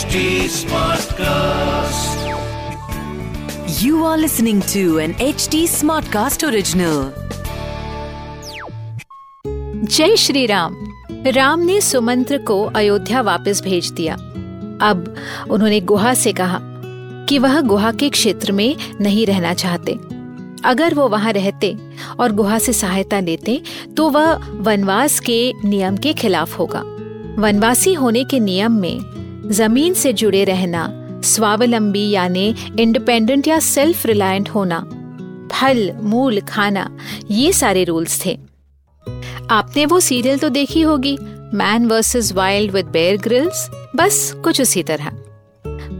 HD Smartcast. You are listening to an HD Smartcast original. जय श्री राम राम ने सुमंत्र को अयोध्या वापस भेज दिया अब उन्होंने गुहा से कहा कि वह गुहा के क्षेत्र में नहीं रहना चाहते अगर वो वहाँ रहते और गुहा से सहायता लेते तो वह वनवास के नियम के खिलाफ होगा वनवासी होने के नियम में ज़मीन से जुड़े रहना, स्वावलंबी यानी इंडिपेंडेंट या सेल्फ रिलायंट होना, फल, मूल, खाना, ये सारे रूल्स थे। आपने वो सीरियल तो देखी होगी man versus wild with Bear Grylls बस कुछ उसी तरह।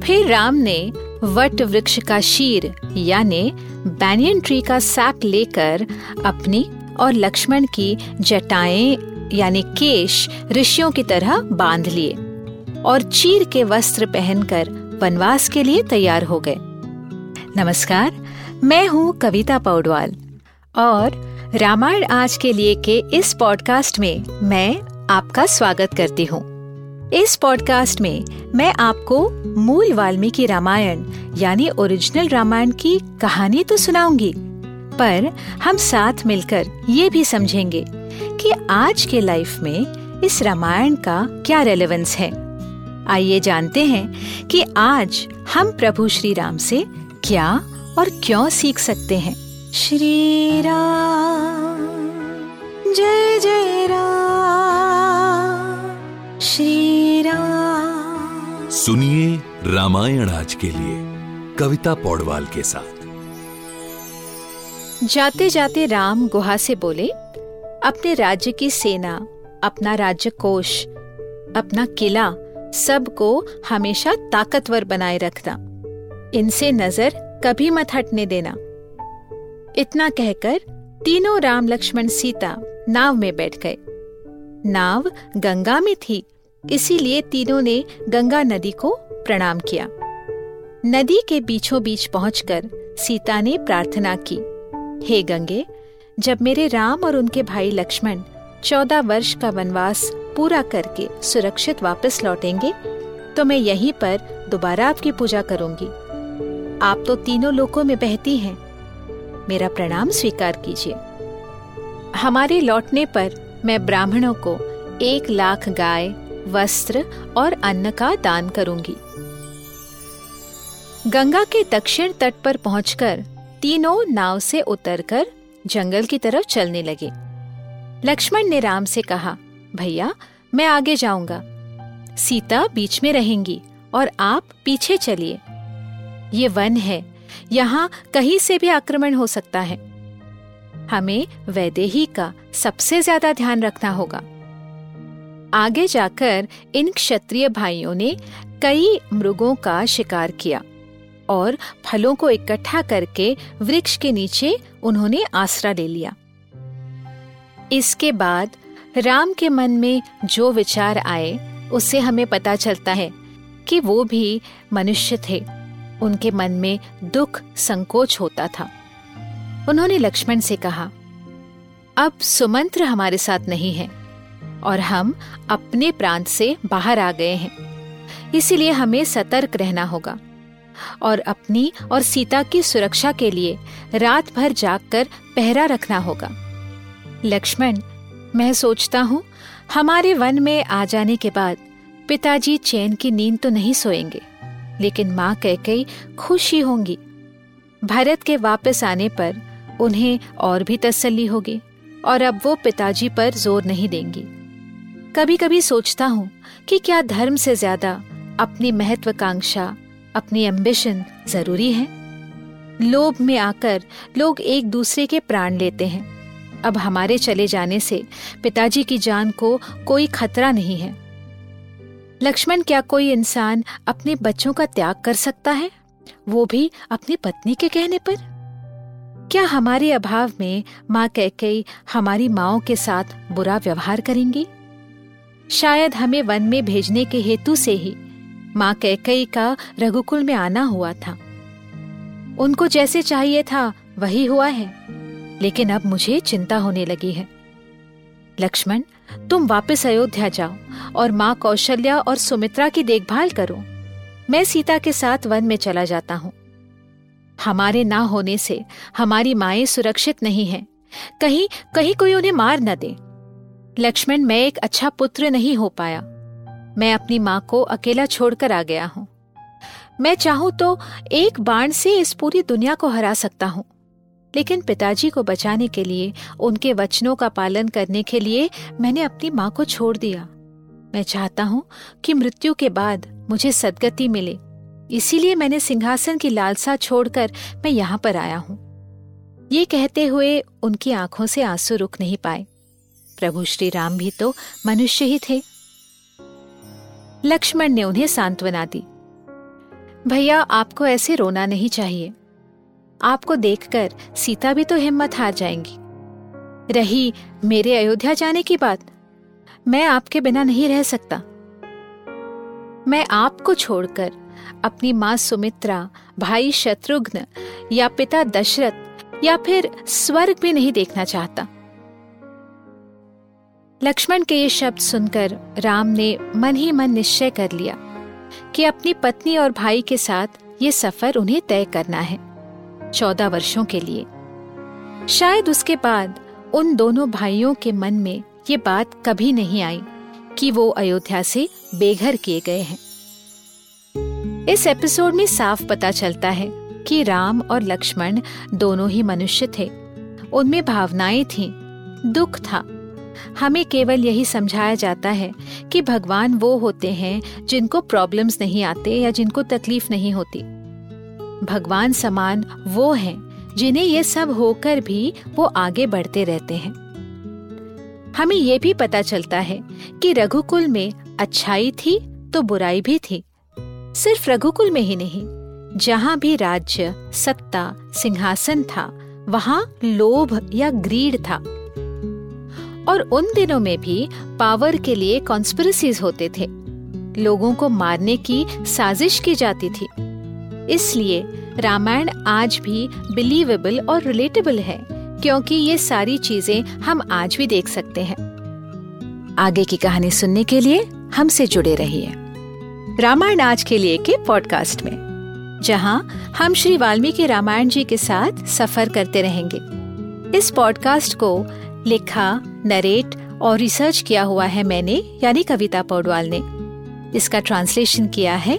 फिर राम ने वट वृक्ष का शीर, यानी बैनियन ट्री का सैप लेकर अपनी और लक्ष्मण की जटाएँ, यानी केश, ऋषियों की तरह बाँध लिए। और चीर के वस्त्र पहनकर वनवास के लिए तैयार हो गए। नमस्कार, मैं हूँ कविता पौडवाल और रामायण आज के लिए के इस पॉडकास्ट में मैं आपका स्वागत करती हूँ। इस पॉडकास्ट में मैं आपको मूल वाल्मीकि रामायण यानी ओरिजिनल रामायण की कहानी तो सुनाऊँगी, पर हम साथ मिलकर ये भी समझेंगे कि आज के लाइफ में इस रामायण का क्या रेलेवेंस है। आइए जानते हैं कि आज हम प्रभु श्री राम से क्या और क्यों सीख सकते हैं। श्री राम जय जय राम श्री राम सुनिए रामायण आज के लिए कविता पौडवाल के साथ। जाते जाते राम गुहा से बोले अपने राज्य की सेना अपना राज्य कोष अपना किला सबको हमेशा ताकतवर बनाए रखना। इनसे नज़र कभी मत हटने देना। इतना कहकर तीनों राम लक्ष्मण सीता नाव में बैठ गए। नाव गंगा में थी, इसीलिए तीनों ने गंगा नदी को प्रणाम किया। नदी के बीचों बीच पहुंचकर सीता ने प्रार्थना की, हे गंगे, जब मेरे राम और उनके भाई लक्ष्मण चौदह वर्ष का वनवास पूरा करके सुरक्षित वापस लौटेंगे तो मैं यहीं पर दोबारा आपकी पूजा करूँगी। आप तो तीनों लोकों में बहती हैं। मेरा प्रणाम स्वीकार कीजिए। हमारे लौटने पर मैं ब्राह्मणों को एक लाख गाय, वस्त्र और अन्न का दान करूँगी। गंगा के दक्षिण तट पर पहुंचकर तीनों नाव से उतरकर जंगल की तरफ़ चलने लगे। लक्ष्मण ने राम से कहा भैया, मैं आगे जाऊँगा। सीता बीच में रहेंगी और आप पीछे चलिए। ये वन है। यहाँ कहीं से भी आक्रमण हो सकता है। हमें वैदेही का सबसे ज़्यादा ध्यान रखना होगा। आगे जाकर इन क्षत्रिय भाइयों ने कई मृगों का शिकार किया और फलों को इकट्ठा करके वृक्ष के नीचे उन्होंने आसरा ले लिया। इसके बाद राम के मन में जो विचार आए, उससे हमें पता चलता है कि वो भी मनुष्य थे। उनके मन में दुख संकोच होता था। उन्होंने लक्ष्मण से कहा, अब सुमंत्र हमारे साथ नहीं है और हम अपने प्रांत से बाहर आ गए हैं। इसीलिए हमें सतर्क रहना होगा और अपनी और सीता की सुरक्षा के लिए रात भर जागकर पहरा रखना होगा। लक्ष्मण मैं सोचता हूँ, हमारे वन में आ जाने के बाद पिताजी चैन की नींद तो नहीं सोएँगे, लेकिन माँ कह खुश ही होंगी। भरत के वापस आने पर उन्हें और भी तसल्ली होगी और अब वो पिताजी पर ज़ोर नहीं देंगी। कभी कभी सोचता हूँ कि क्या धर्म से ज़्यादा अपनी महत्वाकांक्षा, अपनी एम्बिशन ज़रूरी है। लोभ में आकर लोग एक दूसरे के प्राण लेते हैं। अब हमारे चले जाने से पिताजी की जान को कोई खतरा नहीं है। लक्ष्मण क्या कोई इंसान अपने बच्चों का त्याग कर सकता है? वो भी अपनी पत्नी के कहने पर? क्या हमारे अभाव में माँ कैकई हमारी माओ के साथ बुरा व्यवहार करेंगी? शायद हमें वन में भेजने के हेतु से ही माँ कैकई का रघुकुल में आना हुआ था। उनको जैसे चाहिए था, वही हुआ है। लेकिन अब मुझे चिंता होने लगी है। लक्ष्मण, तुम वापस अयोध्या जाओ और माँ कौशल्या और सुमित्रा की देखभाल करो। मैं सीता के साथ वन में चला जाता हूँ। हमारे ना होने से हमारी माएँ सुरक्षित नहीं हैं। कहीं कहीं कोई उन्हें मार न दे। लक्ष्मण, मैं एक अच्छा पुत्र नहीं हो पाया। मैं अपनी माँ को अकेला छोड़कर आ गया हूँ। मैं चाहूँ तो एक बाण से इस पूरी दुनिया को हरा सकता हूँ। लेकिन पिताजी को बचाने के लिए, उनके वचनों का पालन करने के लिए मैंने अपनी माँ को छोड़ दिया। मैं चाहता हूँ कि मृत्यु के बाद मुझे सदगति मिले। इसीलिए मैंने सिंहासन की लालसा छोड़कर मैं यहाँ पर आया हूँ। ये कहते हुए उनकी आँखों से आँसू रुक नहीं पाए। प्रभु श्री राम भी तो मनुष्य ही थे। लक्ष्मण ने उन्हें सांत्वना दी। भैया, आपको ऐसे रोना नहीं चाहिए। आपको देखकर सीता भी तो हिम्मत हार जाएँगी। रही, मेरे अयोध्या जाने की बात? मैं आपके बिना नहीं रह सकता। मैं आपको छोड़कर अपनी माँ सुमित्रा, भाई शत्रुघ्न या पिता दशरथ या फिर स्वर्ग भी नहीं देखना चाहता। लक्ष्मण के ये शब्द सुनकर राम ने मन ही मन निश्चय कर लिया कि अपनी पत्नी और भाई के साथ ये सफ़र उन्हें तय करना है। चौदह वर्षों के लिए। शायद उसके बाद उन दोनों भाइयों के मन में ये बात कभी नहीं आई कि वो अयोध्या से बेघर किए गए हैं। इस एपिसोड में साफ़ पता चलता है कि राम और लक्ष्मण दोनों ही मनुष्य थे। उनमें भावनाएँ थीं, दुख था। हमें केवल यही समझाया जाता है कि भगवान वो होते हैं जिनको प्रॉब्लम्स नहीं आते या जिनको तकलीफ़ नहीं होती। भगवान समान वो हैं, जिन्हें ये सब होकर भी वो आगे बढ़ते रहते हैं। हमें ये भी पता चलता है कि रघुकुल में अच्छाई थी तो बुराई भी थी। सिर्फ़ रघुकुल में ही नहीं, जहाँ भी राज्य, सत्ता, सिंहासन था, वहाँ लोभ या ग्रीड था। और उन दिनों में भी पावर के लिए कॉन्स्पिरसीज होते थे। लोगों को मारने की साजिश की जाती थी। इसलिए रामायण आज भी बिलीवेबल और रिलेटेबल है, क्योंकि ये सारी चीज़ें हम आज भी देख सकते हैं। आगे की कहानी सुनने के लिए हमसे जुड़े रहिए रामायण आज के लिए के पॉडकास्ट में, जहाँ हम श्री वाल्मीकि रामायण जी के साथ सफ़र करते रहेंगे। इस पॉडकास्ट को लिखा नरेट और रिसर्च किया हुआ है मैंने, यानी कविता पौडवाल ने। इसका ट्रांसलेशन किया है